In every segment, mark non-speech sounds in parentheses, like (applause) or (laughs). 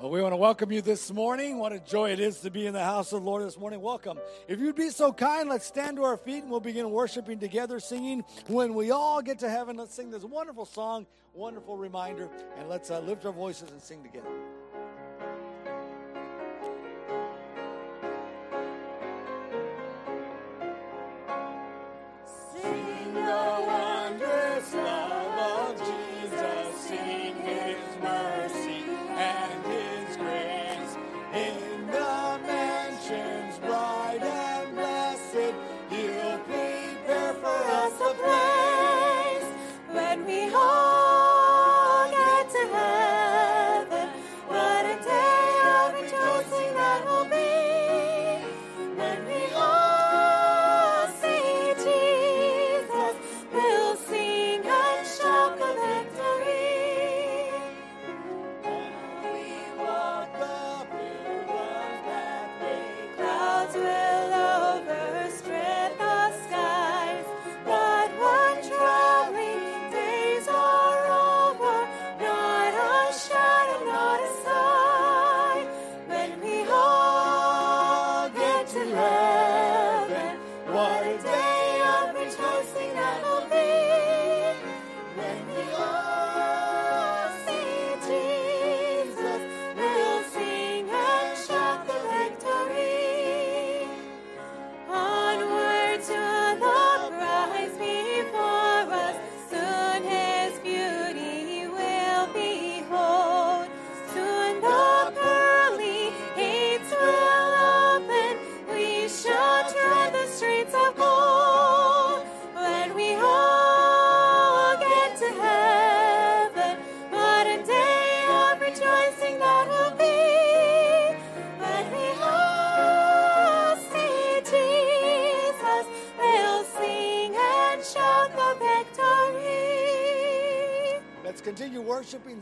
Well, we want to welcome you this morning. What a joy it is to be in the house of the Lord this morning. Welcome. If you'd be so kind, let's stand to our feet and we'll begin worshiping together, singing. When we all get to heaven, let's sing this wonderful song, wonderful reminder, and let's uh, lift our voices and sing together.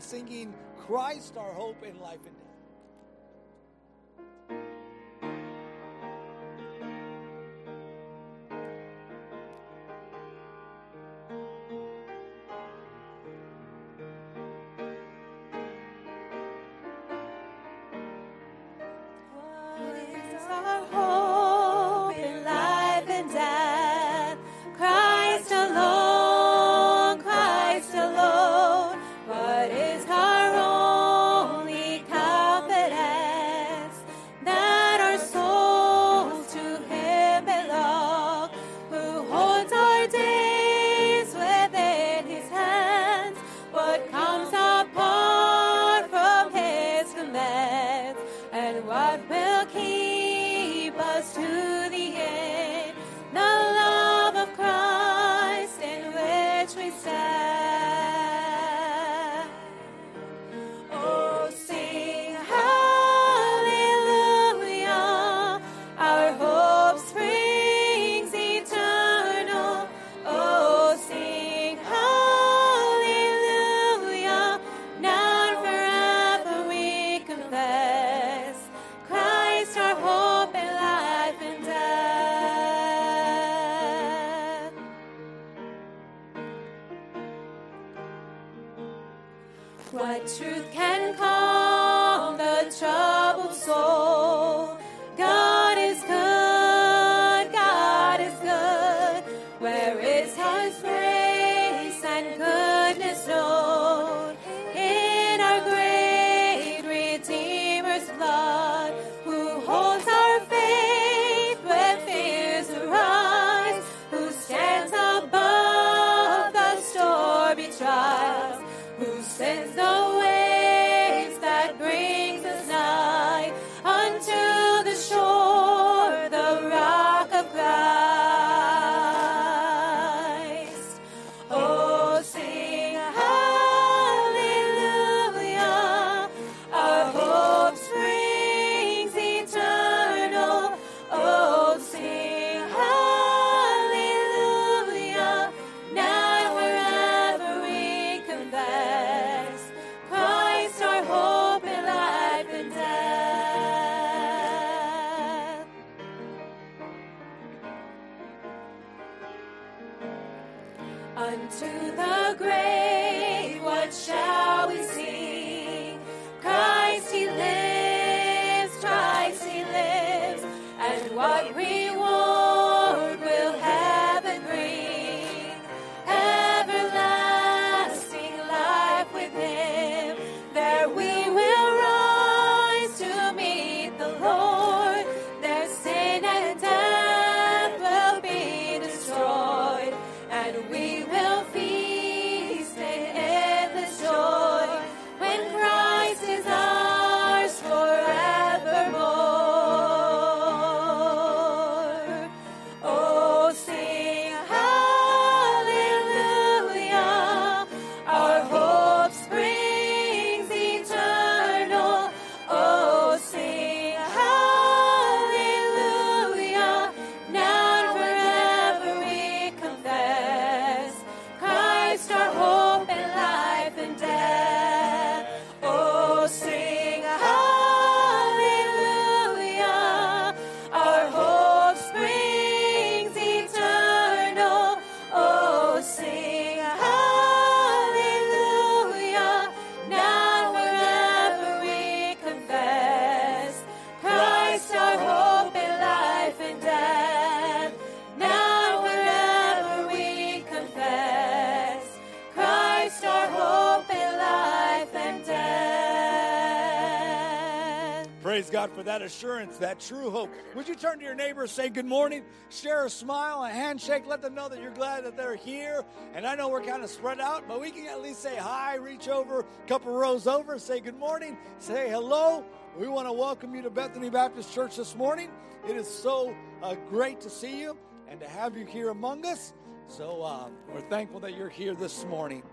singing Christ our Hope. to the grave. God for that assurance, that true hope. Would you turn to your neighbor, say good morning, share a smile, a handshake, let them know that you're glad that they're here. And I know we're kind of spread out, but we can at least say hi, reach over a couple rows over, say good morning, say hello. We want to welcome you to Bethany Baptist Church this morning. It is so uh, great to see you and to have you here among us. So uh, we're thankful that you're here this morning.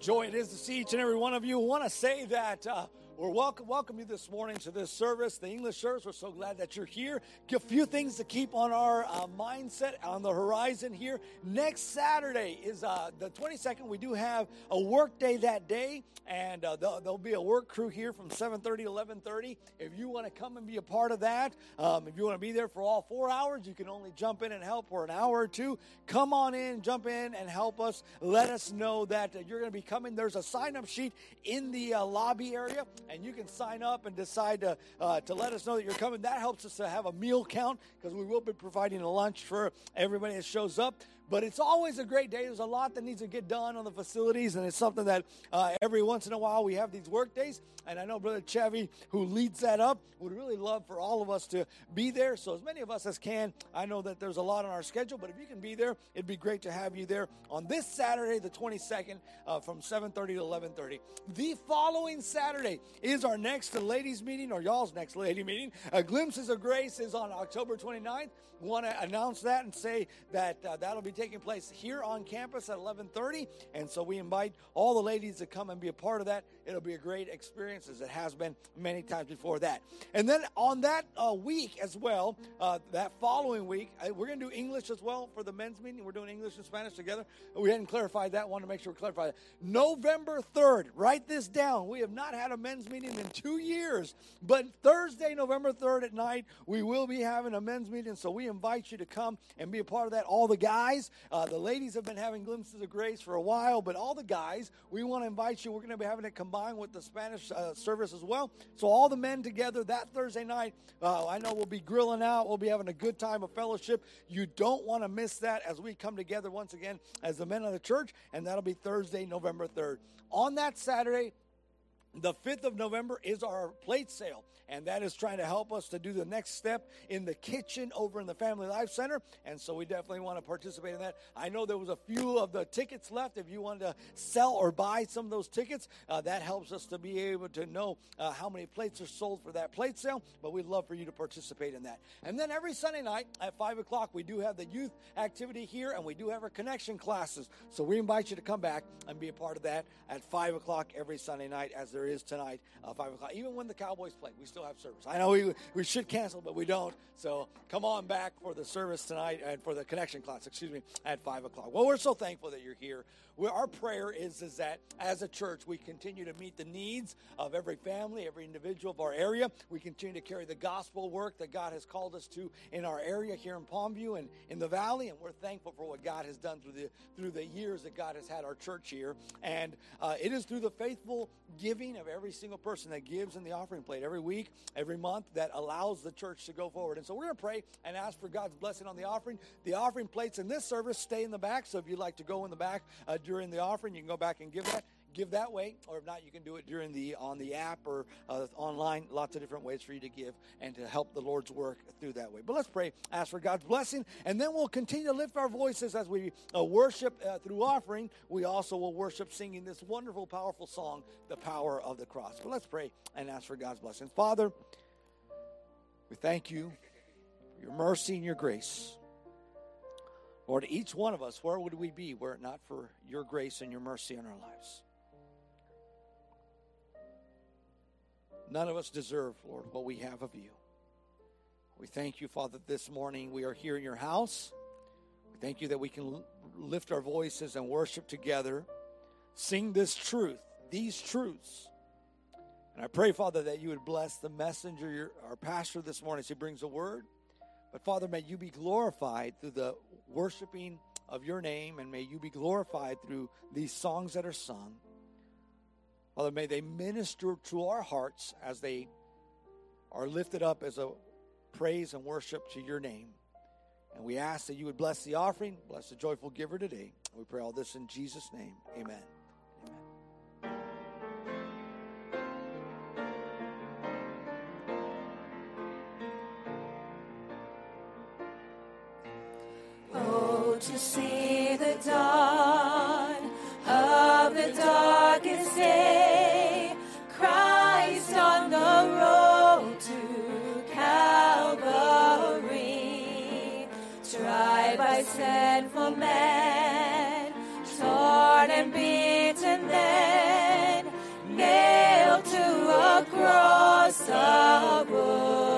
Joy it is to see each and every one of you. I want to say that uh, we're welcome, welcome you this morning to this service, the English service. We're so glad that you're here. A few things to keep on our uh, mindset on the horizon here. Next Saturday is uh, the 22nd. We do have a work day that day, and uh, there'll, there'll be a work crew here from 7:30 to 11:30. If you want to come and be a part of that, um, if you want to be there for all four hours, you can only jump in and help for an hour or two. Come on in, jump in, and help us. Let us know that uh, you're going to be coming. There's a sign-up sheet in the uh, lobby area, and you can sign up and decide to uh, to let us know that you're coming. That helps us to have a meal count because we will be providing a lunch for everybody that shows up. But it's always a great day. There's a lot that needs to get done on the facilities, and it's something that uh, every once in a while we have these work days. And I know Brother Chevy, who leads that up, would really love for all of us to be there. So as many of us as can. I know that there's a lot on our schedule, but if you can be there, it'd be great to have you there on this Saturday, the 22nd, uh, from 7:30 to 11:30. The following Saturday is our next ladies meeting, or y'all's next lady meeting. Glimpses of Grace is on October 29th. Want to announce that and say that uh, that'll be taking place here on campus at 11:30, and so we invite all the ladies to come and be a part of that. It'll be a great experience, as it has been many times before that. And then on that uh, week as well, uh, that following week, uh, we're going to do English as well for the men's meeting. We're doing English and Spanish together. We hadn't clarified that. Want to make sure we clarify that. November 3rd. Write this down. We have not had a men's meeting in two years, but Thursday, November 3rd at night, we will be having a men's meeting. So we invite you to come and be a part of that. All the guys, uh, the ladies have been having glimpses of grace for a while, but all the guys, we want to invite you. We're going to be having it combined with the Spanish uh, service as well. So all the men together that Thursday night. Uh, I know we'll be grilling out. We'll be having a good time of fellowship. You don't want to miss that as we come together once again as the men of the church, and that'll be Thursday, November 3rd. On that Saturday, the 5th of November is our plate sale, and that is trying to help us to do the next step in the kitchen over in the Family Life Center. And so we definitely want to participate in that. I know there was a few of the tickets left. If you wanted to sell or buy some of those tickets, uh, that helps us to be able to know uh, how many plates are sold for that plate sale. But we'd love for you to participate in that. And then every Sunday night at 5 o'clock, we do have the youth activity here, and we do have our connection classes. So we invite you to come back and be a part of that at 5 o'clock every Sunday night, as there is tonight, uh, 5 o'clock. Even when the Cowboys play, we still have service. I know we, we should cancel, but we don't. So come on back for the service tonight and for the connection class, excuse me, at 5 o'clock. Well, we're so thankful that you're here. Our prayer is, is that as a church, we continue to meet the needs of every family, every individual of our area. We continue to carry the gospel work that God has called us to in our area here in Palmview and in the valley. And we're thankful for what God has done through the, through the years that God has had our church here. And uh, it is through the faithful giving giving of every single person that gives in the offering plate every week, every month that allows the church to go forward. And so we're going to pray and ask for God's blessing on the offering. The offering plates in this service stay in the back. So if you'd like to go in the back uh, during the offering, you can go back and give that give that way, or if not, you can do it during the on the app or uh, online. Lots of different ways for you to give and to help the Lord's work through that way. But let's pray, ask for God's blessing, and then we'll continue to lift our voices as we uh, worship uh, through offering. We also will worship singing this wonderful, powerful song, "The Power of the Cross." But let's pray and ask for God's blessing. Father, we thank you for your mercy and your grace. Lord, each one of us, where would we be were it not for your grace and your mercy in our lives? None of us deserve, Lord, what we have of you. We thank you, Father, this morning we are here in your house. We thank you that we can lift our voices and worship together, sing this truth, these truths. And I pray, Father, that you would bless the messenger, our pastor this morning as he brings a word. But Father, may you be glorified through the worshiping of your name, and may you be glorified through these songs that are sung. Father, may they minister to our hearts as they are lifted up as a praise and worship to your name. And we ask that you would bless the offering, bless the joyful giver today. We pray all this in Jesus' name. Amen. By sinful men, torn and beaten, then nailed to a cross of wood.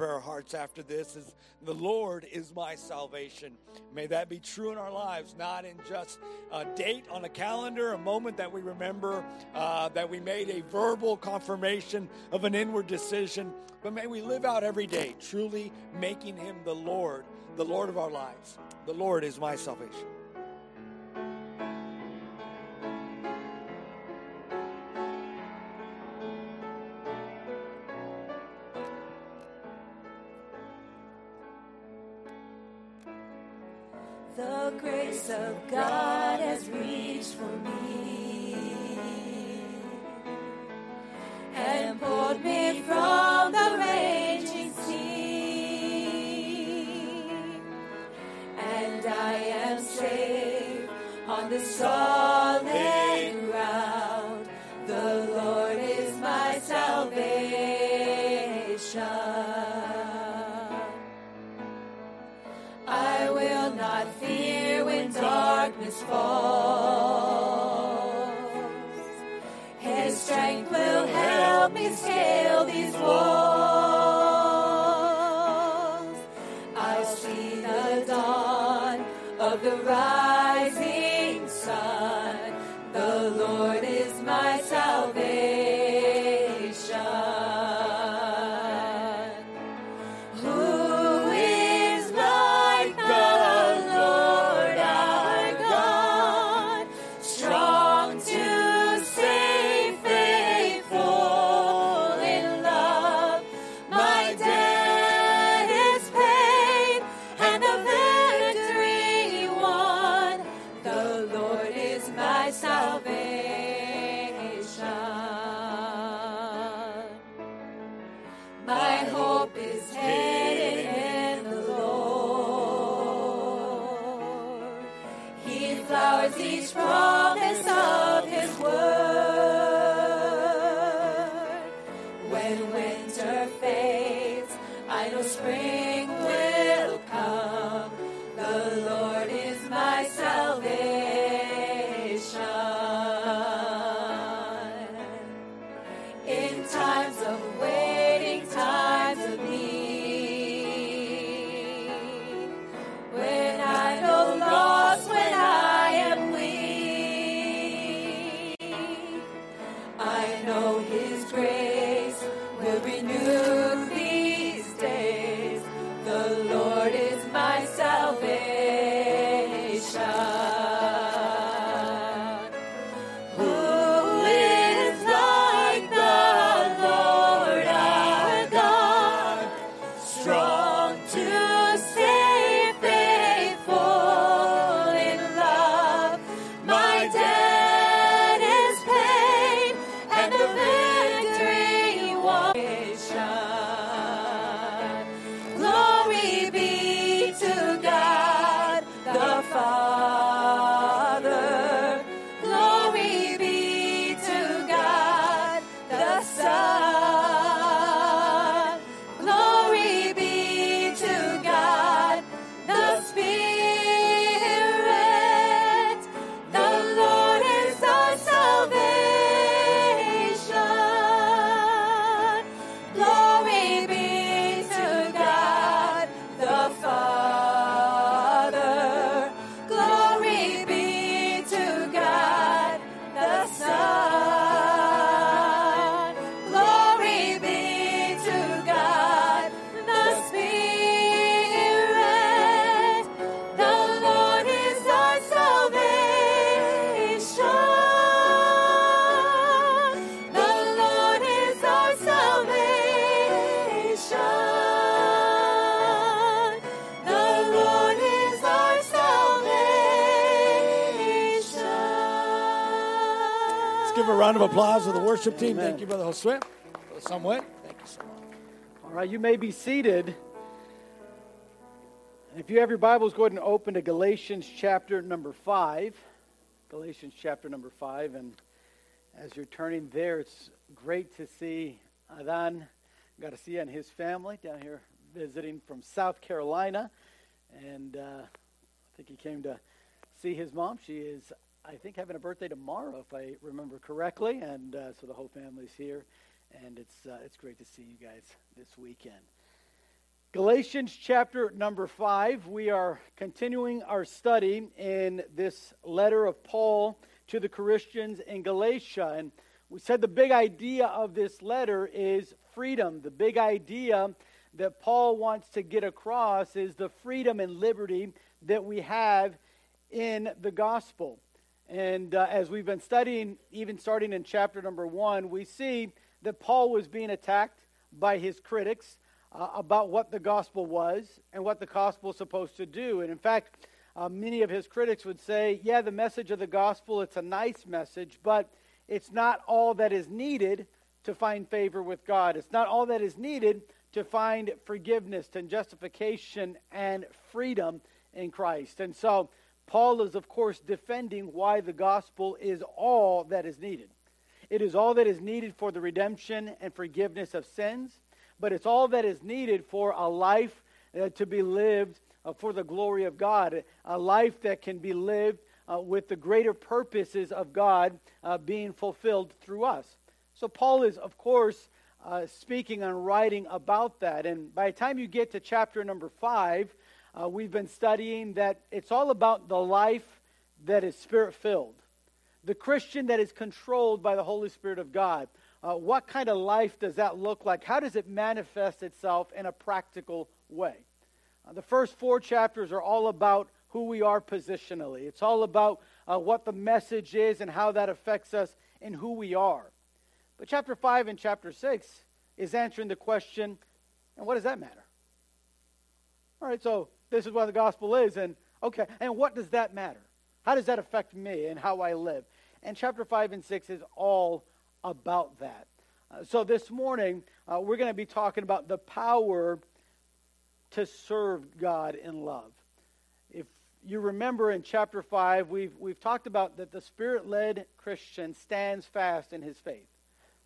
Prepare our hearts after this is The Lord is my salvation. May that be true in our lives, not in just a date on a calendar, a moment that we remember uh, that we made a verbal confirmation of an inward decision, but may we live out every day, truly making Him the Lord, the Lord of our lives. The Lord is my salvation. God has reached for me and pulled me from the raging sea. And I am safe on the solid Let's give a round of applause to the worship team. Thank you, Brother Josue. Brother Samuel, thank you so much. All right, you may be seated. And if you have your Bibles, go ahead and open to Galatians chapter number 5. Galatians chapter number 5. And as you're turning there, it's great to see Adan Garcia and his family down here visiting from South Carolina. And uh, I think he came to see his mom. She is, I think, having a birthday tomorrow, if I remember correctly. And uh, so the whole family's here. And it's, uh, it's great to see you guys this weekend. Galatians chapter number 5, we are continuing our study in this letter of Paul to the Christians in Galatia. And we said the big idea of this letter is freedom. The big idea that Paul wants to get across is the freedom and liberty that we have in the gospel. And uh, as we've been studying, even starting in chapter number 1, we see that Paul was being attacked by his critics uh, about what the gospel was and what the gospel is supposed to do. And in fact, uh, many of his critics would say, yeah, the message of the gospel, it's a nice message, but it's not all that is needed to find favor with God. It's not all that is needed to find forgiveness and justification and freedom in Christ. And so Paul is, of course, defending why the gospel is all that is needed. It is all that is needed for the redemption and forgiveness of sins, but it's all that is needed for a life uh, to be lived uh, for the glory of God, a life that can be lived uh, with the greater purposes of God uh, being fulfilled through us. So, Paul is, of course, uh, speaking and writing about that. And by the time you get to chapter number five, uh, we've been studying that it's all about the life that is spirit filled, the Christian that is controlled by the Holy Spirit of God. Uh, what kind of life does that look like? How does it manifest itself in a practical way? Uh, the first four chapters are all about who we are positionally. It's all about uh, what the message is and how that affects us in who we are. But chapter 5 and chapter 6 is answering the question, and what does that matter? All right, so this is what the gospel is, and okay, and what does that matter? How does that affect me and how I live? And chapter 5 and 6 is all about that. Uh, so this morning, uh, we're going to be talking about the power to serve God in love. If you remember in chapter 5, we've, we've talked about that the Spirit led Christian stands fast in his faith.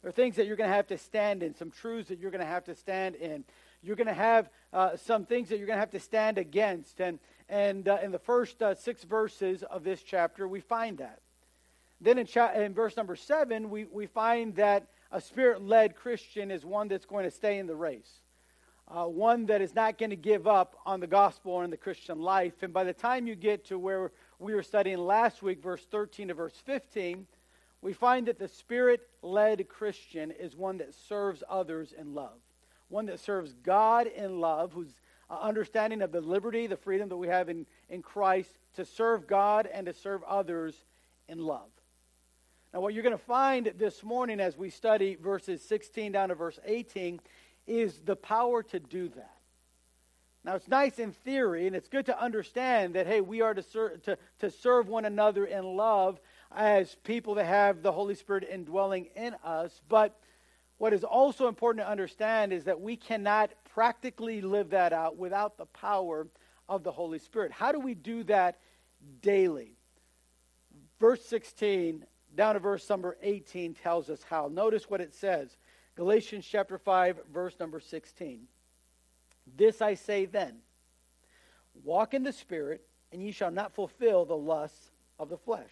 There are things that you're going to have to stand in, some truths that you're going to have to stand in. You're going to have uh, some things that you're going to have to stand against. And, and uh, in the first uh, six verses of this chapter, we find that. Then in, cha- in verse number seven, we, we find that a spirit led Christian is one that's going to stay in the race. Uh, one that is not going to give up on the gospel or the Christian life. And by the time you get to where we were studying last week, verse 13 to verse 15, we find that the Spirit led Christian is one that serves others in love, one that serves God in love, whose uh, understanding of the liberty, the freedom that we have in, in Christ to serve God and to serve others in love. Now, what you're going to find this morning as we study verses 16 down to verse 18 is the power to do that. Now, it's nice in theory, and it's good to understand that, hey, we are to, ser- to, to serve one another in love as people that have the Holy Spirit indwelling in us. But what is also important to understand is that we cannot practically live that out without the power of the Holy Spirit. How do we do that daily? Verse 16 down to verse number 18 tells us how. Notice what it says Galatians chapter 5, verse number 16. This I say then walk in the Spirit, and ye shall not fulfill the lusts of the flesh.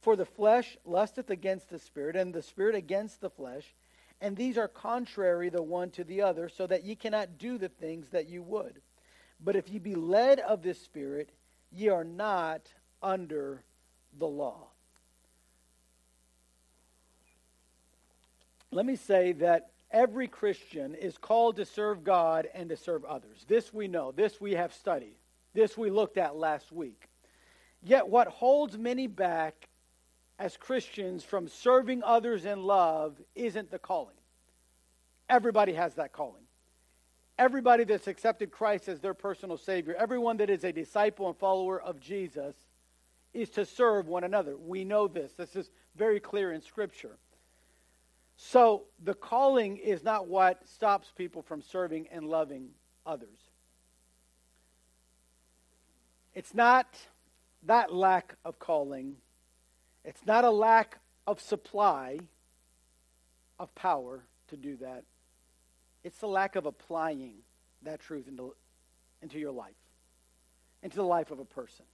For the flesh lusteth against the Spirit, and the Spirit against the flesh, and these are contrary the one to the other, so that ye cannot do the things that you would. But if ye be led of the Spirit, ye are not under the law. Let me say that every Christian is called to serve God and to serve others. This we know. This we have studied. This we looked at last week. Yet what holds many back as Christians from serving others in love isn't the calling. Everybody has that calling. Everybody that's accepted Christ as their personal Savior, everyone that is a disciple and follower of Jesus, is to serve one another. We know this. This is very clear in Scripture. So the calling is not what stops people from serving and loving others. It's not that lack of calling it's not a lack of supply of power to do that. It's the lack of applying that truth into, into your life, into the life of a person.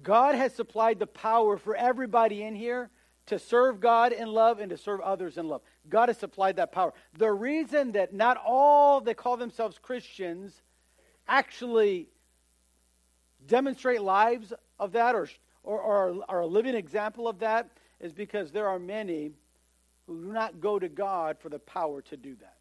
God has supplied the power for everybody in here to serve God in love and to serve others in love. God has supplied that power. The reason that not all that call themselves Christians actually demonstrate lives of that or or, are a living example of that is because there are many who do not go to God for the power to do that.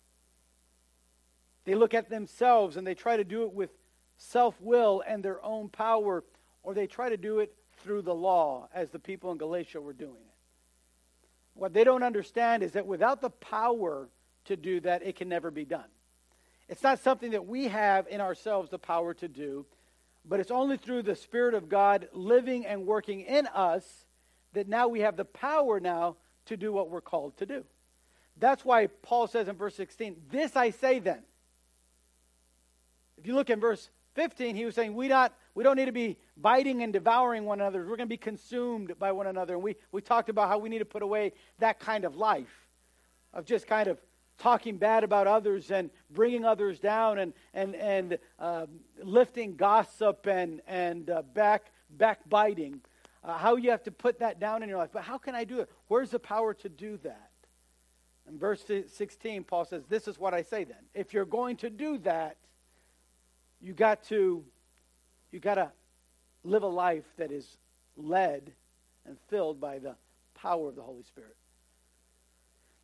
They look at themselves and they try to do it with self will and their own power, or they try to do it through the law, as the people in Galatia were doing it. What they don't understand is that without the power to do that, it can never be done. It's not something that we have in ourselves the power to do. But it's only through the Spirit of God living and working in us that now we have the power now to do what we're called to do. That's why Paul says in verse 16, This I say then. If you look in verse 15, he was saying, we, not, we don't need to be biting and devouring one another. We're going to be consumed by one another. And we, we talked about how we need to put away that kind of life of just kind of talking bad about others and bringing others down and, and, and uh, lifting gossip and, and uh, back, backbiting. Uh, how you have to put that down in your life. But how can I do it? Where's the power to do that? In verse 16, Paul says, This is what I say then. If you're going to do that, you got to you got to live a life that is led and filled by the power of the Holy Spirit.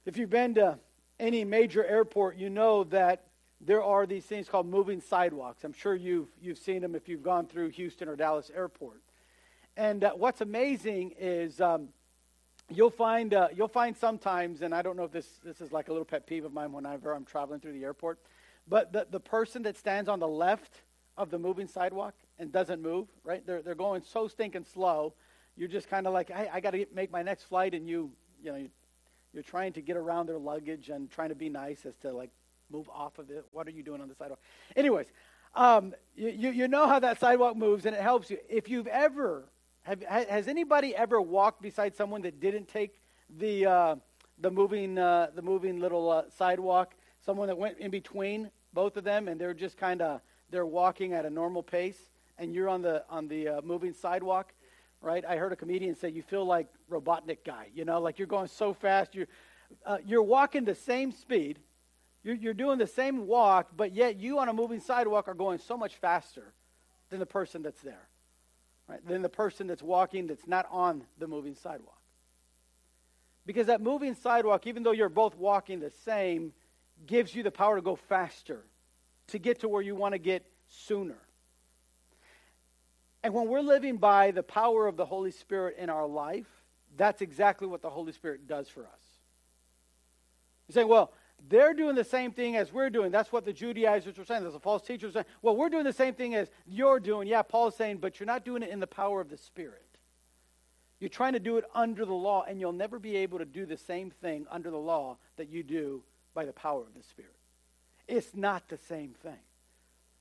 If you've been to any major airport, you know that there are these things called moving sidewalks. I'm sure you've, you've seen them if you've gone through Houston or Dallas Airport. And uh, what's amazing is um, you'll find uh, you'll find sometimes, and I don't know if this this is like a little pet peeve of mine whenever I'm traveling through the airport, but the, the person that stands on the left of the moving sidewalk and doesn't move, right? They're they're going so stinking slow. You're just kind of like, hey, I got to make my next flight, and you you know you're trying to get around their luggage and trying to be nice as to like move off of it. What are you doing on the sidewalk? Anyways, um, you, you, you know how that sidewalk moves and it helps you. If you've ever, have, has anybody ever walked beside someone that didn't take the, uh, the, moving, uh, the moving little uh, sidewalk? Someone that went in between both of them and they're just kind of, they're walking at a normal pace and you're on the, on the uh, moving sidewalk? Right? I heard a comedian say you feel like Robotnik guy, you know, like you're going so fast, you're, uh, you're walking the same speed, you're, you're doing the same walk, but yet you on a moving sidewalk are going so much faster than the person that's there, right? Than the person that's walking that's not on the moving sidewalk. Because that moving sidewalk, even though you're both walking the same, gives you the power to go faster, to get to where you want to get sooner. And when we're living by the power of the Holy Spirit in our life, that's exactly what the Holy Spirit does for us. You say, well, they're doing the same thing as we're doing. That's what the Judaizers were saying. There's a false teacher saying, well, we're doing the same thing as you're doing. Yeah, Paul's saying, but you're not doing it in the power of the Spirit. You're trying to do it under the law, and you'll never be able to do the same thing under the law that you do by the power of the Spirit. It's not the same thing.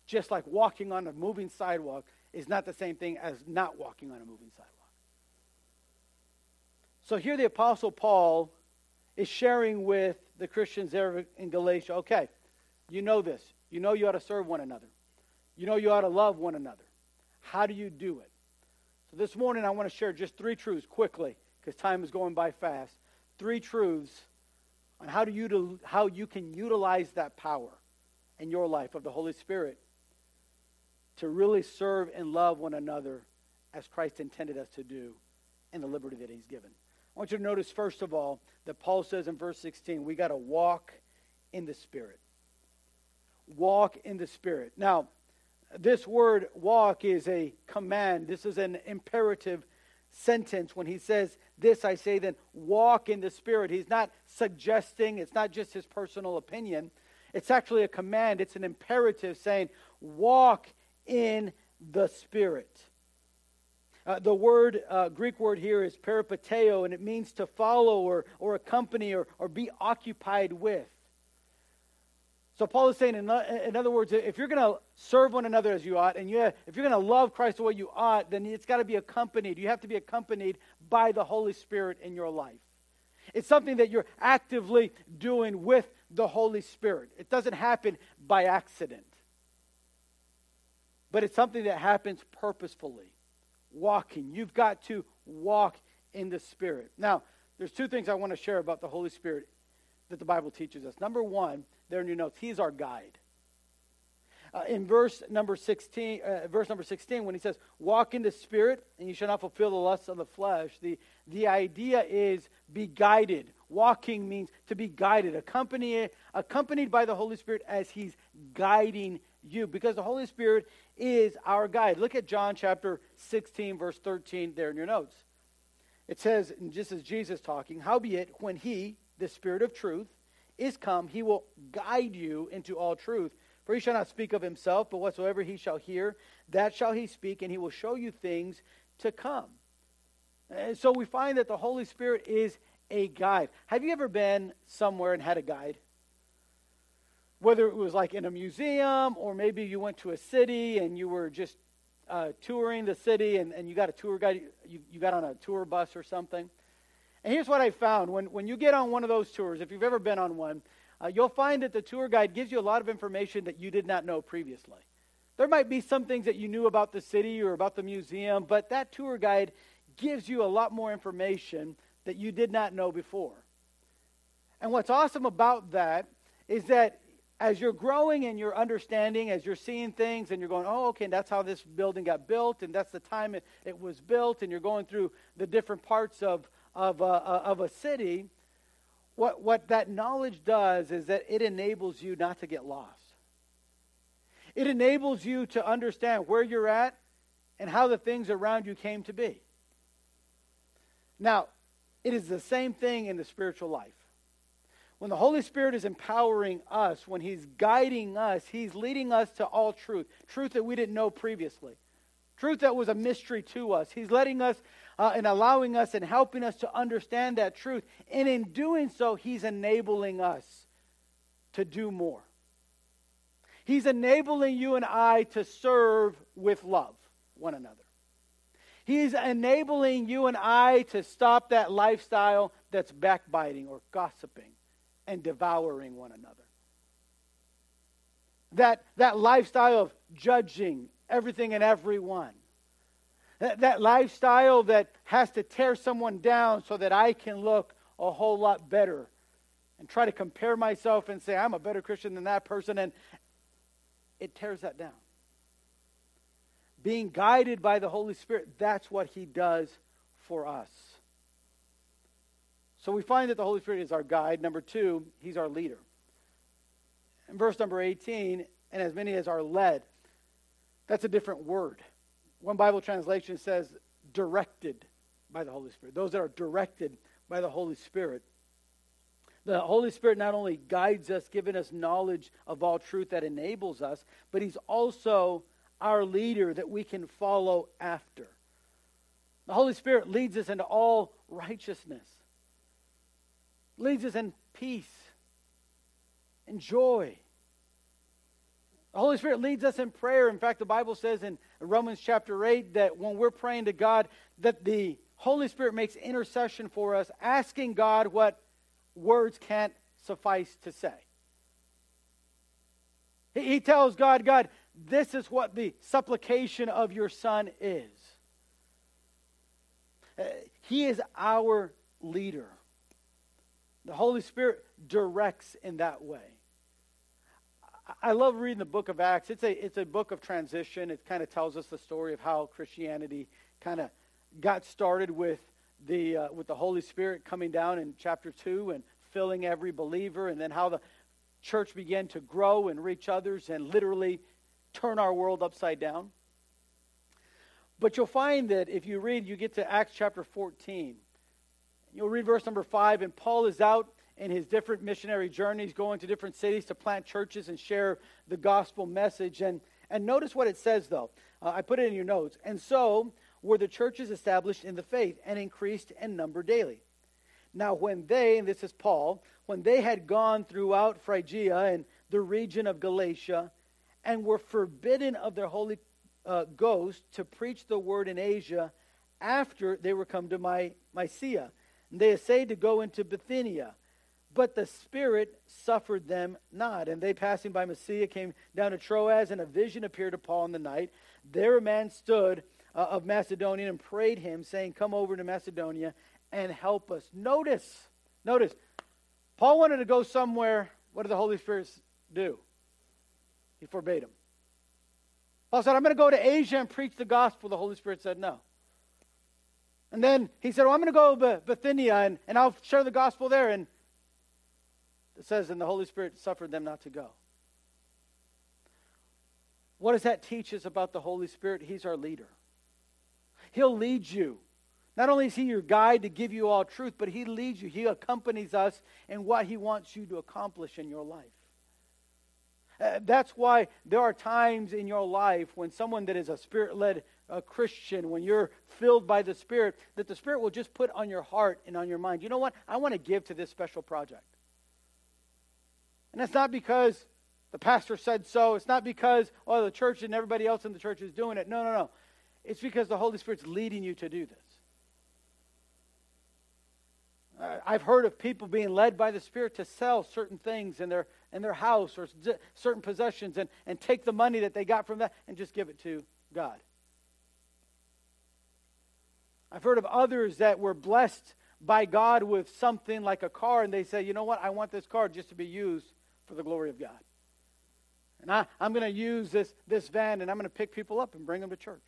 Just like walking on a moving sidewalk is not the same thing as not walking on a moving sidewalk. So here the Apostle Paul is sharing with the Christians there in Galatia okay, you know this. You know you ought to serve one another. You know you ought to love one another. How do you do it? So this morning I want to share just three truths quickly because time is going by fast. Three truths on how, do you, how you can utilize that power in your life of the Holy Spirit to really serve and love one another as Christ intended us to do in the liberty that he's given. I want you to notice, first of all, that Paul says in verse 16, we got to walk in the Spirit. Walk in the Spirit. Now, this word walk is a command. This is an imperative sentence. When he says this, I say then, walk in the Spirit. He's not suggesting, it's not just his personal opinion. It's actually a command, it's an imperative saying, walk in the Spirit. Uh, the word, uh, Greek word here is peripateo, and it means to follow or, or accompany or, or be occupied with. So Paul is saying, in, in other words, if you're going to serve one another as you ought, and you if you're going to love Christ the way you ought, then it's got to be accompanied. You have to be accompanied by the Holy Spirit in your life. It's something that you're actively doing with the Holy Spirit. It doesn't happen by accident but it's something that happens purposefully. Walking. You've got to walk in the Spirit. Now, there's two things I want to share about the Holy Spirit that the Bible teaches us. Number one, there in your notes, He's our guide. Uh, in verse number 16, uh, verse number 16, when he says, "Walk in the Spirit, and you shall not fulfill the lusts of the flesh," the the idea is be guided. Walking means to be guided, accompanied accompanied by the Holy Spirit as He's guiding you, because the Holy Spirit is our guide. Look at John chapter 16, verse 13 there in your notes. It says, and just as Jesus talking, howbeit, when he, the Spirit of truth, is come, he will guide you into all truth. For he shall not speak of himself, but whatsoever he shall hear, that shall he speak, and he will show you things to come. And so we find that the Holy Spirit is a guide. Have you ever been somewhere and had a guide? Whether it was like in a museum or maybe you went to a city and you were just uh, touring the city and, and you got a tour guide, you, you got on a tour bus or something. And here's what I found when, when you get on one of those tours, if you've ever been on one, uh, you'll find that the tour guide gives you a lot of information that you did not know previously. There might be some things that you knew about the city or about the museum, but that tour guide gives you a lot more information that you did not know before. And what's awesome about that is that as you're growing and you're understanding, as you're seeing things and you're going, oh, okay, that's how this building got built, and that's the time it, it was built, and you're going through the different parts of, of, uh, uh of a city, what, what that knowledge does is that it enables you not to get lost. It enables you to understand where you're at and how the things around you came to be. Now, it is the same thing in the spiritual life. When the Holy Spirit is empowering us, when He's guiding us, He's leading us to all truth, truth that we didn't know previously, truth that was a mystery to us. He's letting us uh, and allowing us and helping us to understand that truth. And in doing so, He's enabling us to do more. He's enabling you and I to serve with love one another. He's enabling you and I to stop that lifestyle that's backbiting or gossiping and devouring one another. That, that lifestyle of judging everything and everyone. That, that lifestyle that has to tear someone down so that I can look a whole lot better and try to compare myself and say, I'm a better Christian than that person. And it tears that down. Being guided by the Holy Spirit, that's what He does for us. So we find that the Holy Spirit is our guide. Number two, He's our leader. In verse number 18, and as many as are led, that's a different word. One Bible translation says directed by the Holy Spirit. Those that are directed by the Holy Spirit. The Holy Spirit not only guides us, giving us knowledge of all truth that enables us, but He's also our leader that we can follow after. The Holy Spirit leads us into all righteousness leads us in peace and joy. The Holy Spirit leads us in prayer. In fact, the Bible says in Romans chapter 8 that when we're praying to God, that the Holy Spirit makes intercession for us, asking God what words can't suffice to say. He tells God, God, this is what the supplication of your Son is. Uh, he is our leader. The Holy Spirit directs in that way. I love reading the book of Acts. It's a, it's a book of transition. It kind of tells us the story of how Christianity kind of got started with the, uh, with the Holy Spirit coming down in chapter 2 and filling every believer, and then how the church began to grow and reach others and literally turn our world upside down. But you'll find that if you read, you get to Acts chapter 14. You'll read verse number five, and Paul is out in his different missionary journeys, going to different cities to plant churches and share the gospel message. And, and notice what it says, though. Uh, I put it in your notes. And so were the churches established in the faith and increased in number daily. Now, when they, and this is Paul, when they had gone throughout Phrygia and the region of Galatia and were forbidden of their Holy uh, Ghost to preach the word in Asia after they were come to My, Mysia. And they essayed to go into Bithynia, but the Spirit suffered them not. And they, passing by Mysia, came down to Troas, and a vision appeared to Paul in the night. There a man stood uh, of Macedonia and prayed him, saying, Come over to Macedonia and help us. Notice, notice, Paul wanted to go somewhere. What did the Holy Spirit do? He forbade him. Paul said, I'm going to go to Asia and preach the gospel. The Holy Spirit said, No. And then he said, Well, I'm going to go to Bithynia and, and I'll share the gospel there. And it says, And the Holy Spirit suffered them not to go. What does that teach us about the Holy Spirit? He's our leader. He'll lead you. Not only is He your guide to give you all truth, but He leads you. He accompanies us in what He wants you to accomplish in your life. Uh, that's why there are times in your life when someone that is a spirit led uh, Christian, when you're filled by the Spirit, that the Spirit will just put on your heart and on your mind, you know what? I want to give to this special project. And that's not because the pastor said so. It's not because, oh, the church and everybody else in the church is doing it. No, no, no. It's because the Holy Spirit's leading you to do this. Uh, I've heard of people being led by the Spirit to sell certain things in their, in their house or certain possessions and, and take the money that they got from that and just give it to God. I've heard of others that were blessed by God with something like a car, and they say, you know what, I want this car just to be used for the glory of God. And I, I'm going to use this, this van and I'm going to pick people up and bring them to church.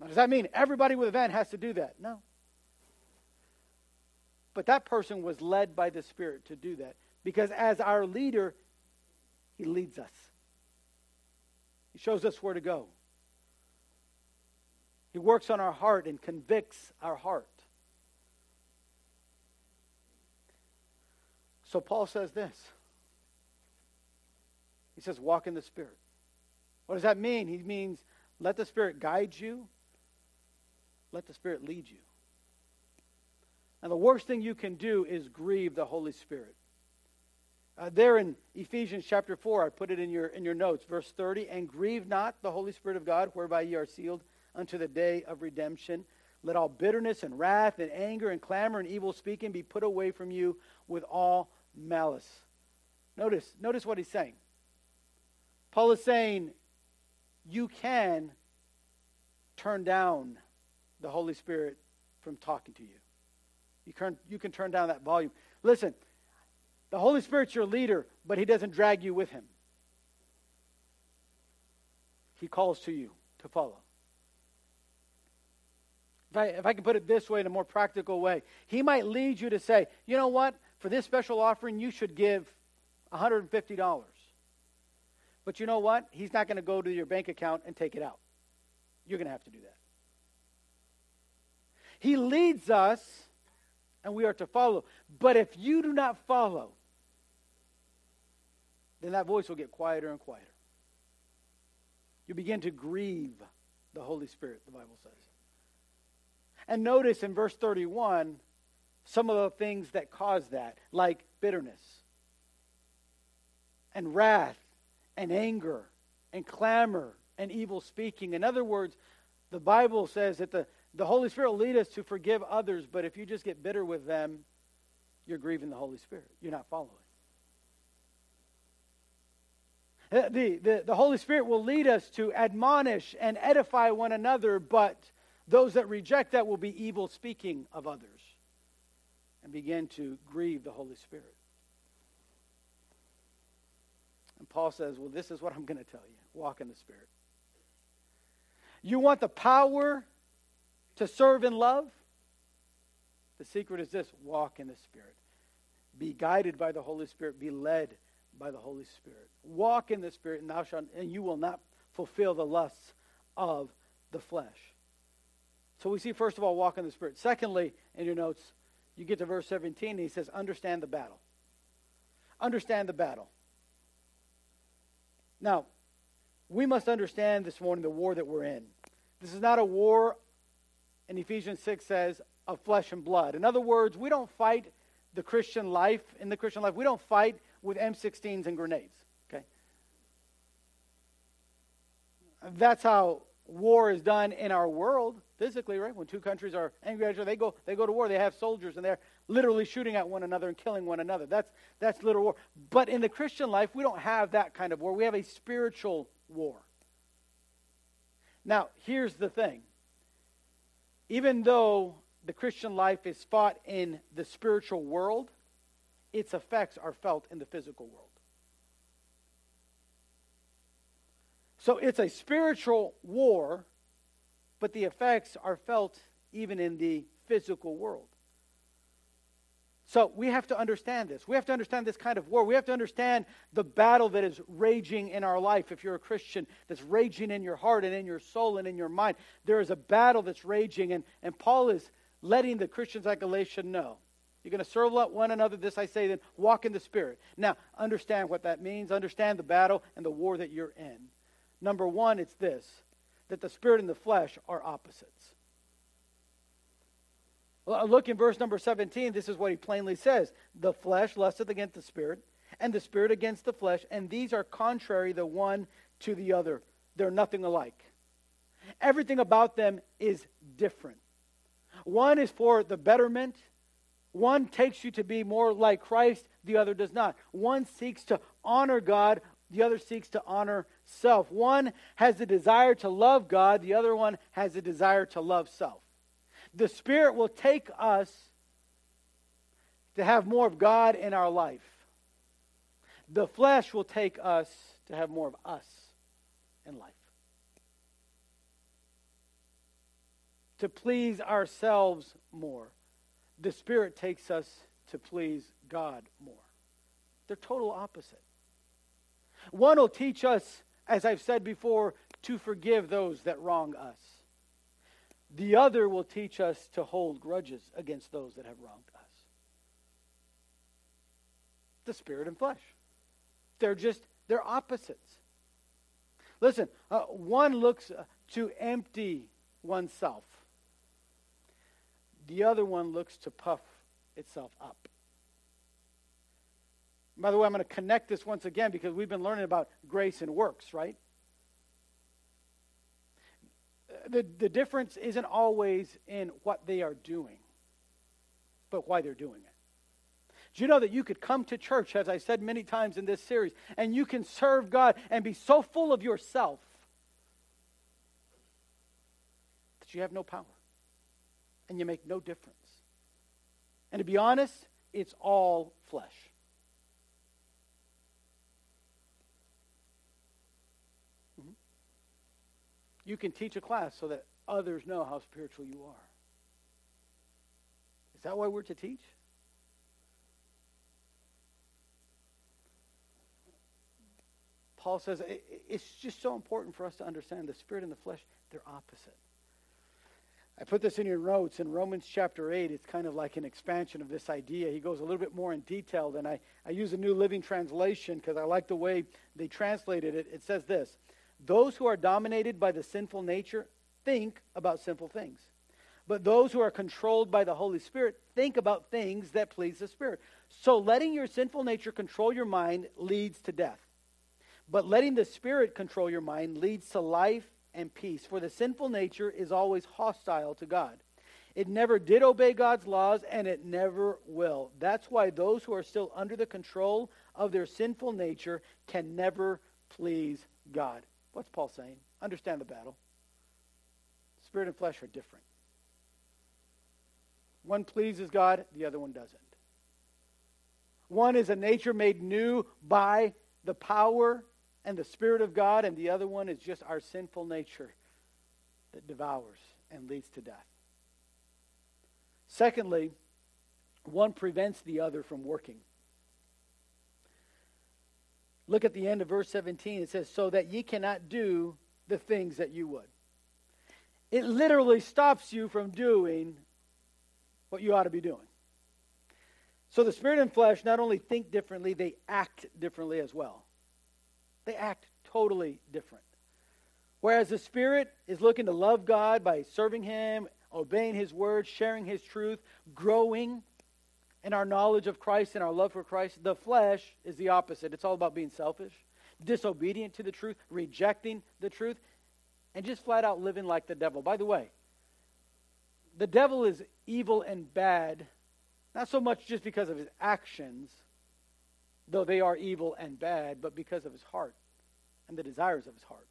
Now, does that mean everybody with a van has to do that? No. But that person was led by the Spirit to do that because as our leader, he leads us. He shows us where to go. He works on our heart and convicts our heart. So Paul says this. He says, walk in the Spirit. What does that mean? He means let the Spirit guide you, let the Spirit lead you. And the worst thing you can do is grieve the Holy Spirit. Uh, there in Ephesians chapter 4, I put it in your, in your notes, verse 30, and grieve not the Holy Spirit of God, whereby ye are sealed unto the day of redemption. Let all bitterness and wrath and anger and clamor and evil speaking be put away from you with all malice. Notice, notice what he's saying. Paul is saying you can turn down the Holy Spirit from talking to you. You can, you can turn down that volume. Listen, the Holy Spirit's your leader, but he doesn't drag you with him. He calls to you to follow. If I, if I can put it this way in a more practical way, he might lead you to say, you know what, for this special offering, you should give $150. But you know what? He's not going to go to your bank account and take it out. You're going to have to do that. He leads us, and we are to follow. But if you do not follow, then that voice will get quieter and quieter. You begin to grieve the Holy Spirit, the Bible says. And notice in verse 31 some of the things that cause that, like bitterness and wrath and anger and clamor and evil speaking. In other words, the Bible says that the, the Holy Spirit will lead us to forgive others, but if you just get bitter with them, you're grieving the Holy Spirit. You're not following. Uh, the, the, the Holy Spirit will lead us to admonish and edify one another, but those that reject that will be evil speaking of others and begin to grieve the Holy Spirit. And Paul says, Well, this is what I'm going to tell you walk in the Spirit. You want the power to serve in love? The secret is this walk in the Spirit. Be guided by the Holy Spirit. Be led by the Holy Spirit. Walk in the Spirit, and thou shalt, and you will not fulfill the lusts of the flesh. So we see, first of all, walk in the Spirit. Secondly, in your notes, you get to verse 17, and he says, understand the battle. Understand the battle. Now, we must understand this morning the war that we're in. This is not a war, and Ephesians 6 says, of flesh and blood. In other words, we don't fight the Christian life, in the Christian life, we don't fight with M16s and grenades. Okay? That's how war is done in our world physically, right? When two countries are angry at each other, they go, they go to war. They have soldiers, and they're literally shooting at one another and killing one another. That's, that's literal war. But in the Christian life, we don't have that kind of war. We have a spiritual war. Now, here's the thing. Even though the Christian life is fought in the spiritual world, its effects are felt in the physical world. So it's a spiritual war but the effects are felt even in the physical world. So we have to understand this. We have to understand this kind of war. We have to understand the battle that is raging in our life. If you're a Christian, that's raging in your heart and in your soul and in your mind. There is a battle that's raging, and, and Paul is letting the Christians at Galatia know You're going to serve one another. This I say then, walk in the Spirit. Now, understand what that means. Understand the battle and the war that you're in. Number one, it's this that the Spirit and the flesh are opposites. Look in verse number 17. This is what he plainly says The flesh lusteth against the Spirit, and the Spirit against the flesh, and these are contrary the one to the other. They're nothing alike. Everything about them is different. One is for the betterment, one takes you to be more like Christ, the other does not. One seeks to honor God, the other seeks to honor self. One has a desire to love God, the other one has a desire to love self. The Spirit will take us to have more of God in our life. The flesh will take us to have more of us in life. To please ourselves more the Spirit takes us to please God more. They're total opposite. One will teach us, as I've said before, to forgive those that wrong us. The other will teach us to hold grudges against those that have wronged us. The spirit and flesh. They're just, they're opposites. Listen, uh, one looks to empty oneself the other one looks to puff itself up. By the way, I'm going to connect this once again because we've been learning about grace and works, right? The, the difference isn't always in what they are doing, but why they're doing it. Do you know that you could come to church, as I said many times in this series, and you can serve God and be so full of yourself that you have no power? and you make no difference. And to be honest, it's all flesh. You can teach a class so that others know how spiritual you are. Is that why we're to teach? Paul says it's just so important for us to understand the spirit and the flesh, they're opposite. I put this in your notes in Romans chapter 8. It's kind of like an expansion of this idea. He goes a little bit more in detail than I, I use a New Living Translation because I like the way they translated it. It says this Those who are dominated by the sinful nature think about sinful things. But those who are controlled by the Holy Spirit think about things that please the Spirit. So letting your sinful nature control your mind leads to death. But letting the Spirit control your mind leads to life and peace. For the sinful nature is always hostile to God. It never did obey God's laws, and it never will. That's why those who are still under the control of their sinful nature can never please God. What's Paul saying? Understand the battle. Spirit and flesh are different. One pleases God, the other one doesn't. One is a nature made new by the power and the Spirit of God, and the other one is just our sinful nature that devours and leads to death. Secondly, one prevents the other from working. Look at the end of verse 17. It says, So that ye cannot do the things that you would. It literally stops you from doing what you ought to be doing. So the spirit and flesh not only think differently, they act differently as well. They act totally different. Whereas the Spirit is looking to love God by serving Him, obeying His word, sharing His truth, growing in our knowledge of Christ and our love for Christ, the flesh is the opposite. It's all about being selfish, disobedient to the truth, rejecting the truth, and just flat out living like the devil. By the way, the devil is evil and bad, not so much just because of his actions, though they are evil and bad, but because of his heart and the desires of his heart.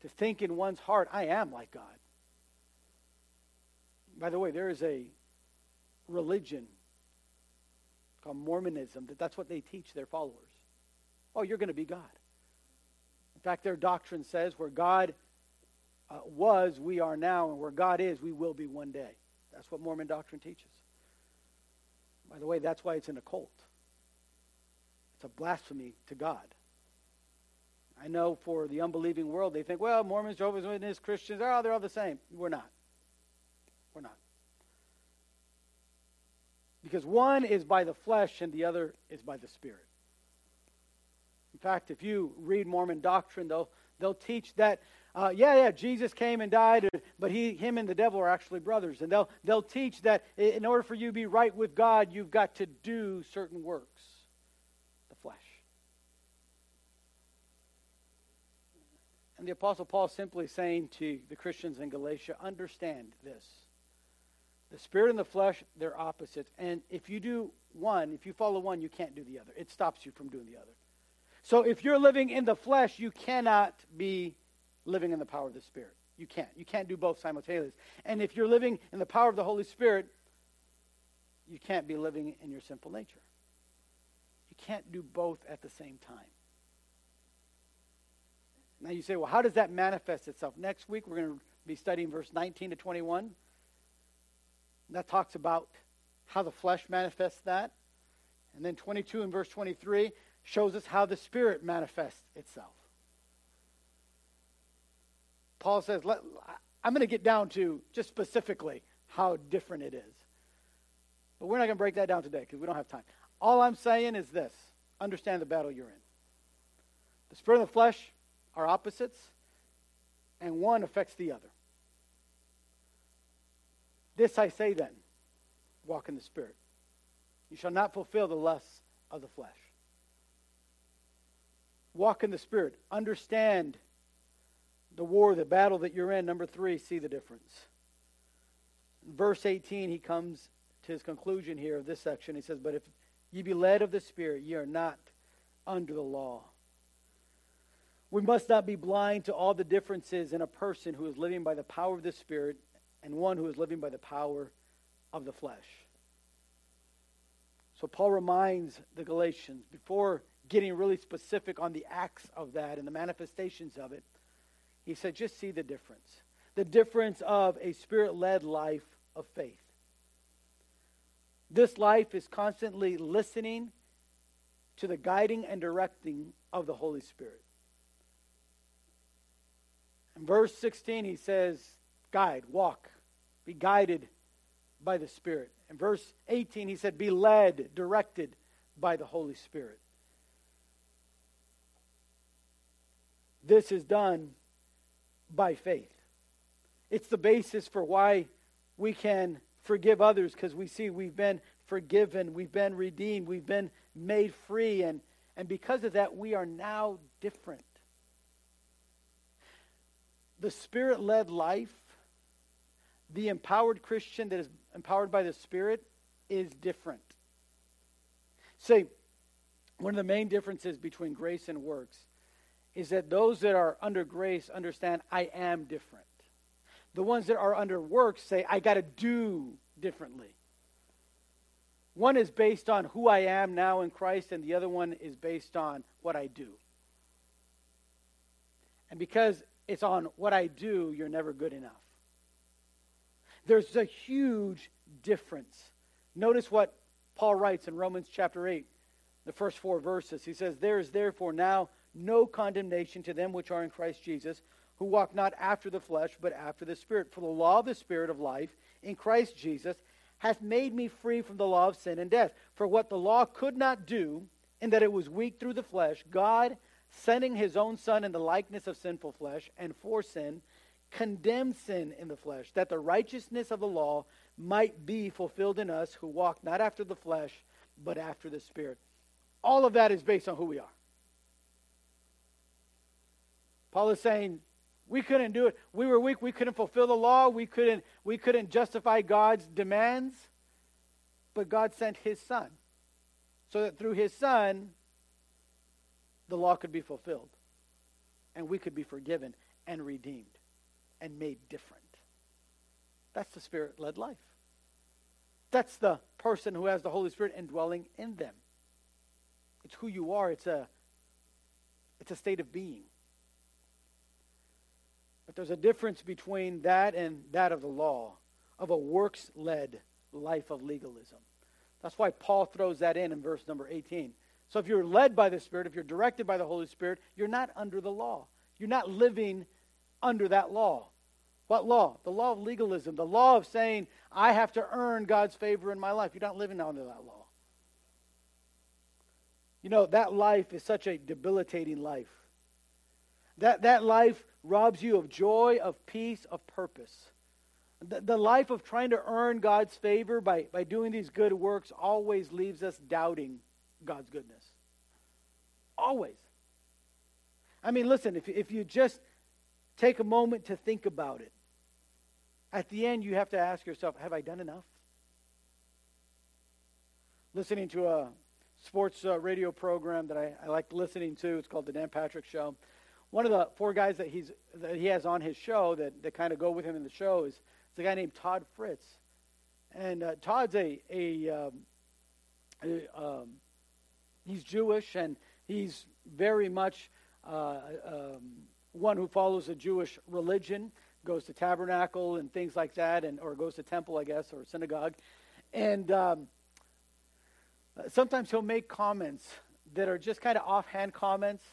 To think in one's heart, I am like God. By the way, there is a religion called Mormonism that that's what they teach their followers. Oh, you're going to be God. In fact, their doctrine says where God uh, was, we are now, and where God is, we will be one day. That's what Mormon doctrine teaches. By the way, that's why it's an occult. It's a blasphemy to God. I know for the unbelieving world, they think, well, Mormons, Jehovah's Witnesses, Christians, oh, they're all the same. We're not. We're not. Because one is by the flesh and the other is by the Spirit. In fact, if you read Mormon doctrine, they'll, they'll teach that, uh, yeah, yeah, Jesus came and died, but he, him and the devil are actually brothers. And they'll, they'll teach that in order for you to be right with God, you've got to do certain works, the flesh. And the Apostle Paul simply saying to the Christians in Galatia, understand this. The spirit and the flesh, they're opposites. And if you do one, if you follow one, you can't do the other. It stops you from doing the other. So if you're living in the flesh, you cannot be living in the power of the Spirit. You can't. You can't do both simultaneously. And if you're living in the power of the Holy Spirit, you can't be living in your sinful nature. You can't do both at the same time. Now you say, well, how does that manifest itself? Next week we're going to be studying verse 19 to 21. That talks about how the flesh manifests that. And then 22 and verse 23 shows us how the Spirit manifests itself. Paul says, let, I'm going to get down to just specifically how different it is. But we're not going to break that down today because we don't have time. All I'm saying is this understand the battle you're in. The spirit and the flesh are opposites, and one affects the other. This I say then walk in the Spirit. You shall not fulfill the lusts of the flesh. Walk in the Spirit. Understand the war, the battle that you're in. Number three, see the difference. In verse 18, he comes to his conclusion here of this section. He says, But if ye be led of the Spirit, ye are not under the law. We must not be blind to all the differences in a person who is living by the power of the Spirit and one who is living by the power of the flesh. So Paul reminds the Galatians, before getting really specific on the acts of that and the manifestations of it, he said, just see the difference. The difference of a spirit led life of faith. This life is constantly listening to the guiding and directing of the Holy Spirit. In verse 16, he says, Guide, walk, be guided by the Spirit. In verse 18, he said, Be led, directed by the Holy Spirit. This is done by faith. It's the basis for why we can forgive others because we see we've been forgiven, we've been redeemed, we've been made free, and, and because of that, we are now different. The Spirit led life, the empowered Christian that is empowered by the Spirit, is different. See, one of the main differences between grace and works is that those that are under grace understand I am different. The ones that are under works say I got to do differently. One is based on who I am now in Christ, and the other one is based on what I do. And because it's on what I do, you're never good enough. There's a huge difference. Notice what Paul writes in Romans chapter 8, the first four verses. He says, There is therefore now no condemnation to them which are in Christ Jesus, who walk not after the flesh, but after the Spirit. For the law of the Spirit of life in Christ Jesus hath made me free from the law of sin and death. For what the law could not do, in that it was weak through the flesh, God, sending his own Son in the likeness of sinful flesh, and for sin, condemned sin in the flesh, that the righteousness of the law might be fulfilled in us who walk not after the flesh, but after the Spirit. All of that is based on who we are. Paul is saying, we couldn't do it. We were weak. We couldn't fulfill the law. We couldn't, we couldn't justify God's demands. But God sent his son so that through his son, the law could be fulfilled. And we could be forgiven and redeemed and made different. That's the spirit led life. That's the person who has the Holy Spirit indwelling in them. It's who you are. It's a, it's a state of being. But there's a difference between that and that of the law, of a works led life of legalism. That's why Paul throws that in in verse number 18. So if you're led by the Spirit, if you're directed by the Holy Spirit, you're not under the law. You're not living under that law. What law? The law of legalism, the law of saying, I have to earn God's favor in my life. You're not living under that law. You know, that life is such a debilitating life. That, that life robs you of joy, of peace, of purpose. The, the life of trying to earn God's favor by, by doing these good works always leaves us doubting God's goodness. Always. I mean, listen, if, if you just take a moment to think about it, at the end you have to ask yourself, have I done enough? Listening to a sports uh, radio program that I, I like listening to, it's called The Dan Patrick Show. One of the four guys that, he's, that he has on his show that, that kind of go with him in the show is, is a guy named Todd Fritz. And uh, Todd's a, a, um, a um, he's Jewish and he's very much uh, um, one who follows a Jewish religion, goes to tabernacle and things like that, and or goes to temple, I guess, or synagogue. And um, sometimes he'll make comments that are just kind of offhand comments.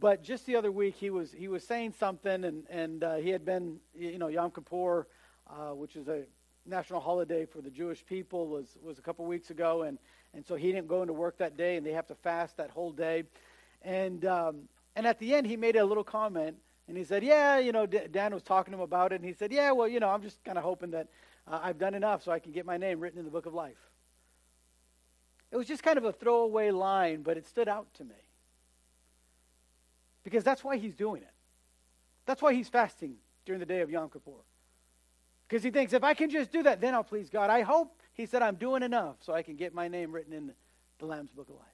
But just the other week, he was he was saying something, and and uh, he had been, you know, Yom Kippur, uh, which is a national holiday for the Jewish people, was was a couple weeks ago, and and so he didn't go into work that day, and they have to fast that whole day. And um, and at the end, he made a little comment, and he said, "Yeah, you know, Dan was talking to him about it, and he said, "Yeah, well, you know, I'm just kind of hoping that uh, I've done enough so I can get my name written in the book of life." It was just kind of a throwaway line, but it stood out to me because that's why he's doing it. That's why he's fasting during the day of Yom Kippur. Because he thinks, if I can just do that, then I'll please God. I hope he said, I'm doing enough so I can get my name written in the Lamb's Book of Life.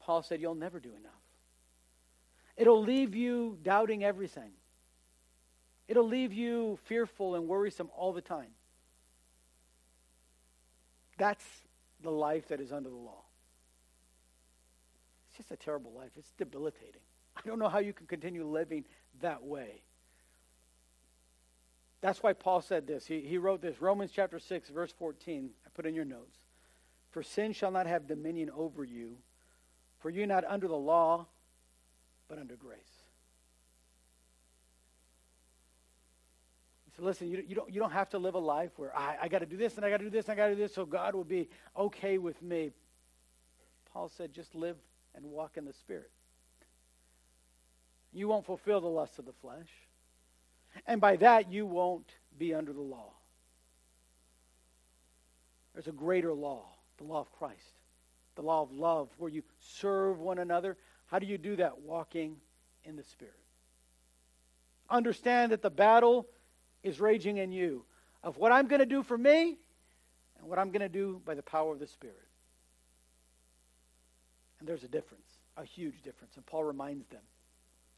Paul said, You'll never do enough. It'll leave you doubting everything, it'll leave you fearful and worrisome all the time. That's the life that is under the law. It's just a terrible life. It's debilitating. (laughs) I don't know how you can continue living that way. That's why Paul said this. He, he wrote this Romans chapter 6, verse 14. I put in your notes. For sin shall not have dominion over you, for you're not under the law, but under grace. So listen, you, you, don't, you don't have to live a life where I, I got to do this and I got to do this and I got to do this so God will be okay with me. Paul said, just live and walk in the Spirit. You won't fulfill the lusts of the flesh. And by that, you won't be under the law. There's a greater law, the law of Christ, the law of love, where you serve one another. How do you do that? Walking in the Spirit. Understand that the battle is raging in you of what I'm going to do for me and what I'm going to do by the power of the Spirit. And there's a difference, a huge difference. And Paul reminds them.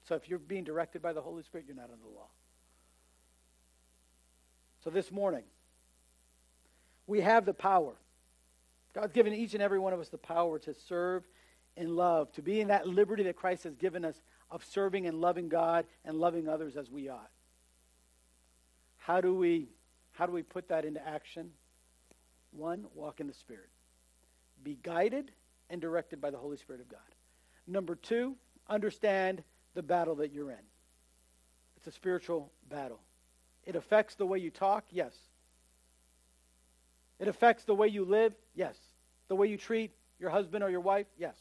So if you're being directed by the Holy Spirit, you're not under the law. So this morning, we have the power. God's given each and every one of us the power to serve in love, to be in that liberty that Christ has given us of serving and loving God and loving others as we ought. How do we how do we put that into action? One, walk in the Spirit. Be guided and directed by the Holy Spirit of God. Number two, understand the battle that you're in. It's a spiritual battle. It affects the way you talk? Yes. It affects the way you live? Yes. The way you treat your husband or your wife? Yes.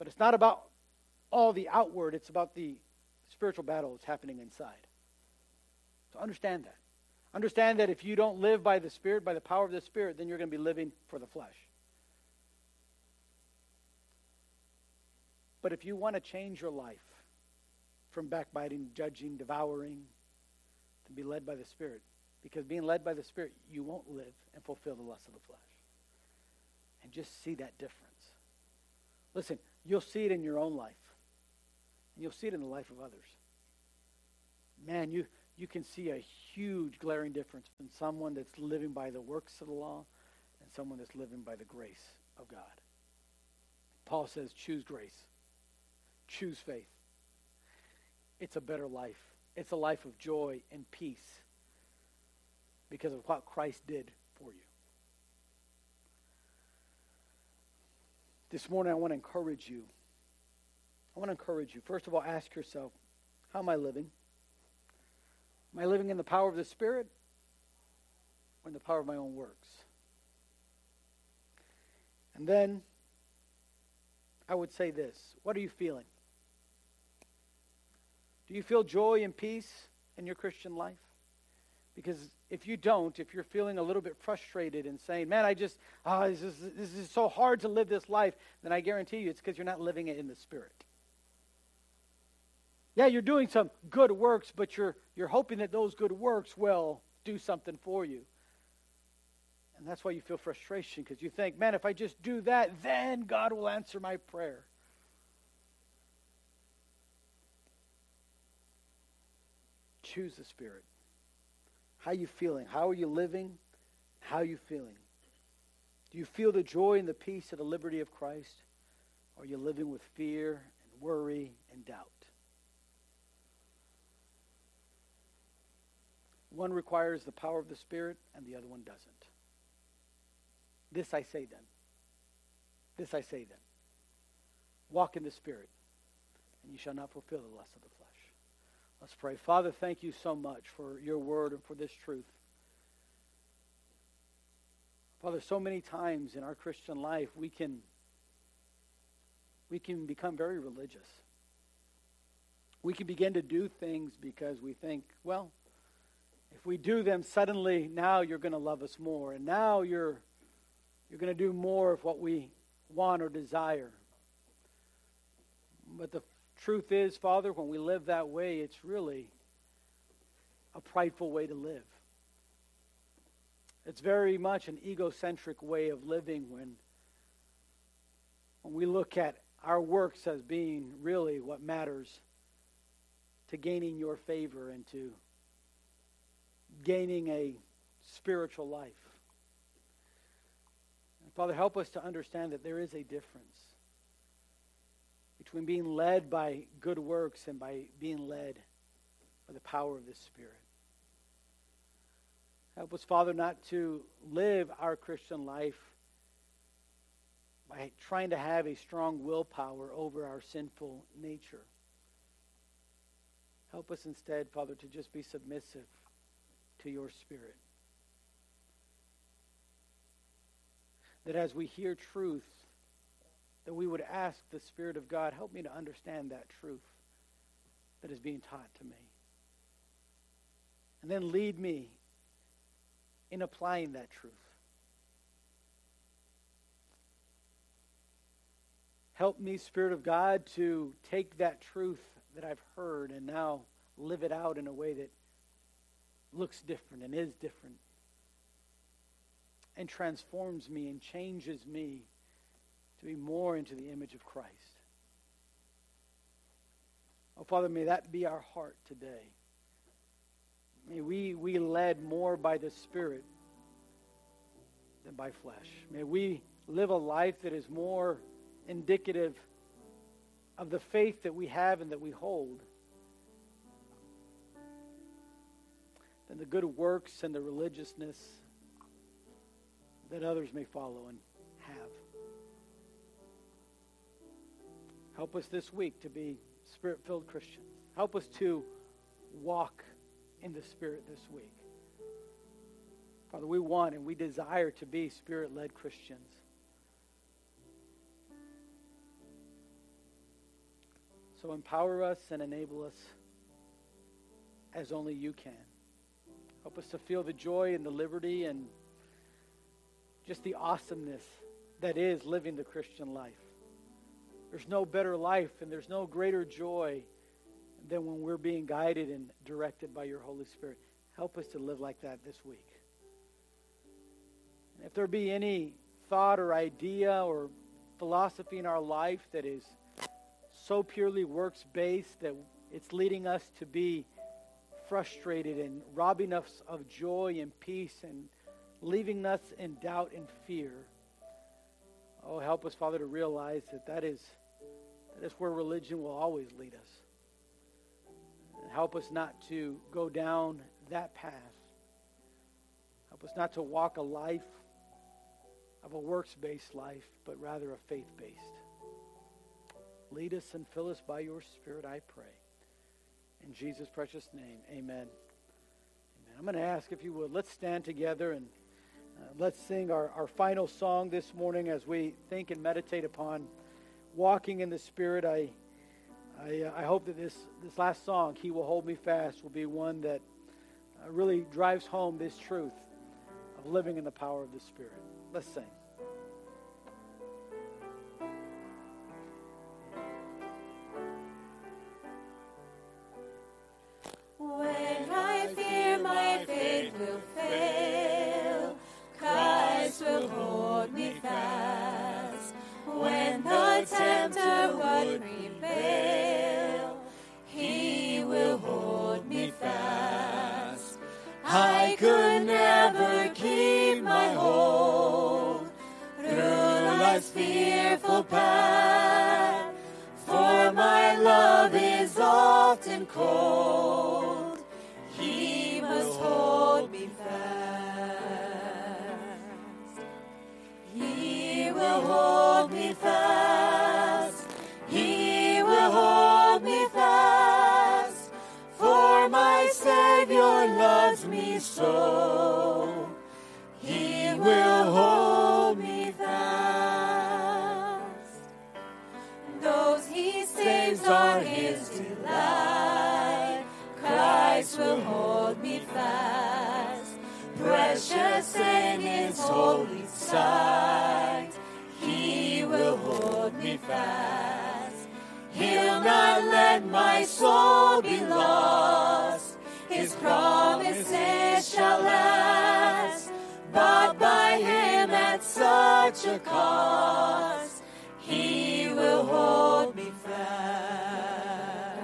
But it's not about all the outward, it's about the spiritual battle that's happening inside. So understand that. Understand that if you don't live by the Spirit, by the power of the Spirit, then you're going to be living for the flesh. But if you want to change your life, from backbiting, judging, devouring, to be led by the Spirit. Because being led by the Spirit, you won't live and fulfill the lust of the flesh. And just see that difference. Listen, you'll see it in your own life. And you'll see it in the life of others. Man, you, you can see a huge glaring difference in someone that's living by the works of the law and someone that's living by the grace of God. Paul says, choose grace. Choose faith. It's a better life. It's a life of joy and peace because of what Christ did for you. This morning, I want to encourage you. I want to encourage you. First of all, ask yourself, how am I living? Am I living in the power of the Spirit or in the power of my own works? And then I would say this What are you feeling? Do you feel joy and peace in your Christian life? Because if you don't, if you're feeling a little bit frustrated and saying, man, I just, oh, this, is, this is so hard to live this life, then I guarantee you it's because you're not living it in the Spirit. Yeah, you're doing some good works, but you're, you're hoping that those good works will do something for you. And that's why you feel frustration, because you think, man, if I just do that, then God will answer my prayer. Choose the Spirit. How are you feeling? How are you living? How are you feeling? Do you feel the joy and the peace and the liberty of Christ? Or are you living with fear and worry and doubt? One requires the power of the Spirit, and the other one doesn't. This I say then. This I say then. Walk in the Spirit, and you shall not fulfill the lust of the flesh. Let's pray. Father, thank you so much for your word and for this truth. Father, so many times in our Christian life we can we can become very religious. We can begin to do things because we think, well, if we do them suddenly now you're going to love us more and now you're you're going to do more of what we want or desire. But the truth is, Father, when we live that way, it's really a prideful way to live. It's very much an egocentric way of living when, when we look at our works as being really what matters to gaining your favor and to gaining a spiritual life. And Father, help us to understand that there is a difference between being led by good works and by being led by the power of the Spirit. Help us, Father, not to live our Christian life by trying to have a strong willpower over our sinful nature. Help us instead, Father, to just be submissive to your Spirit. That as we hear truth, that we would ask the Spirit of God, help me to understand that truth that is being taught to me. And then lead me in applying that truth. Help me, Spirit of God, to take that truth that I've heard and now live it out in a way that looks different and is different and transforms me and changes me to be more into the image of Christ. Oh, Father, may that be our heart today. May we we led more by the Spirit than by flesh. May we live a life that is more indicative of the faith that we have and that we hold than the good works and the religiousness that others may follow and Help us this week to be spirit filled Christians. Help us to walk in the Spirit this week. Father, we want and we desire to be spirit led Christians. So empower us and enable us as only you can. Help us to feel the joy and the liberty and just the awesomeness that is living the Christian life. There's no better life and there's no greater joy than when we're being guided and directed by your Holy Spirit. Help us to live like that this week. And if there be any thought or idea or philosophy in our life that is so purely works based that it's leading us to be frustrated and robbing us of joy and peace and leaving us in doubt and fear. Oh, help us, Father, to realize that that is, that is where religion will always lead us. Help us not to go down that path. Help us not to walk a life of a works based life, but rather a faith based. Lead us and fill us by your Spirit, I pray. In Jesus' precious name, amen. Amen. I'm going to ask if you would, let's stand together and uh, let's sing our, our final song this morning as we think and meditate upon walking in the Spirit. I, I, uh, I hope that this, this last song, He Will Hold Me Fast, will be one that uh, really drives home this truth of living in the power of the Spirit. Let's sing. Such a cost. He will hold me fast.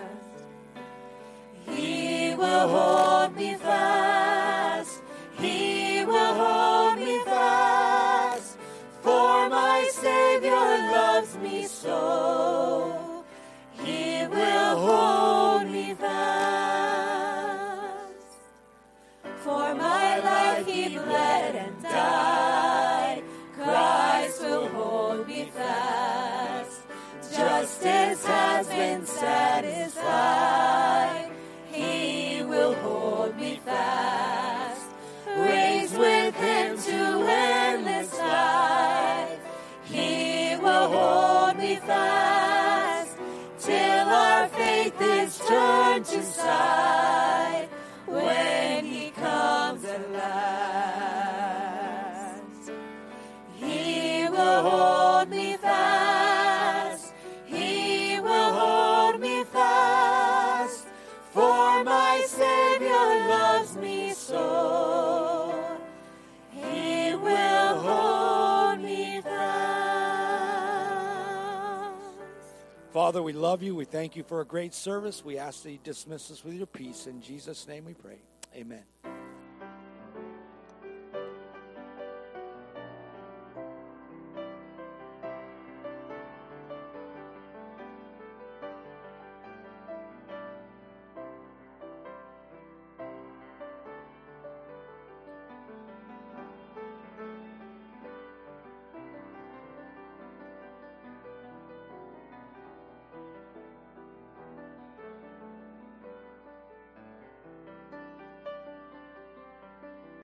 He will hold me fast. He will hold me fast. For my Savior loves me so. Justice has been satisfied. He will hold me fast. Raised with him to endless life. He will hold me fast. Till our faith is turned to sight. When Father, we love you. We thank you for a great service. We ask that you dismiss us with your peace. In Jesus' name we pray. Amen.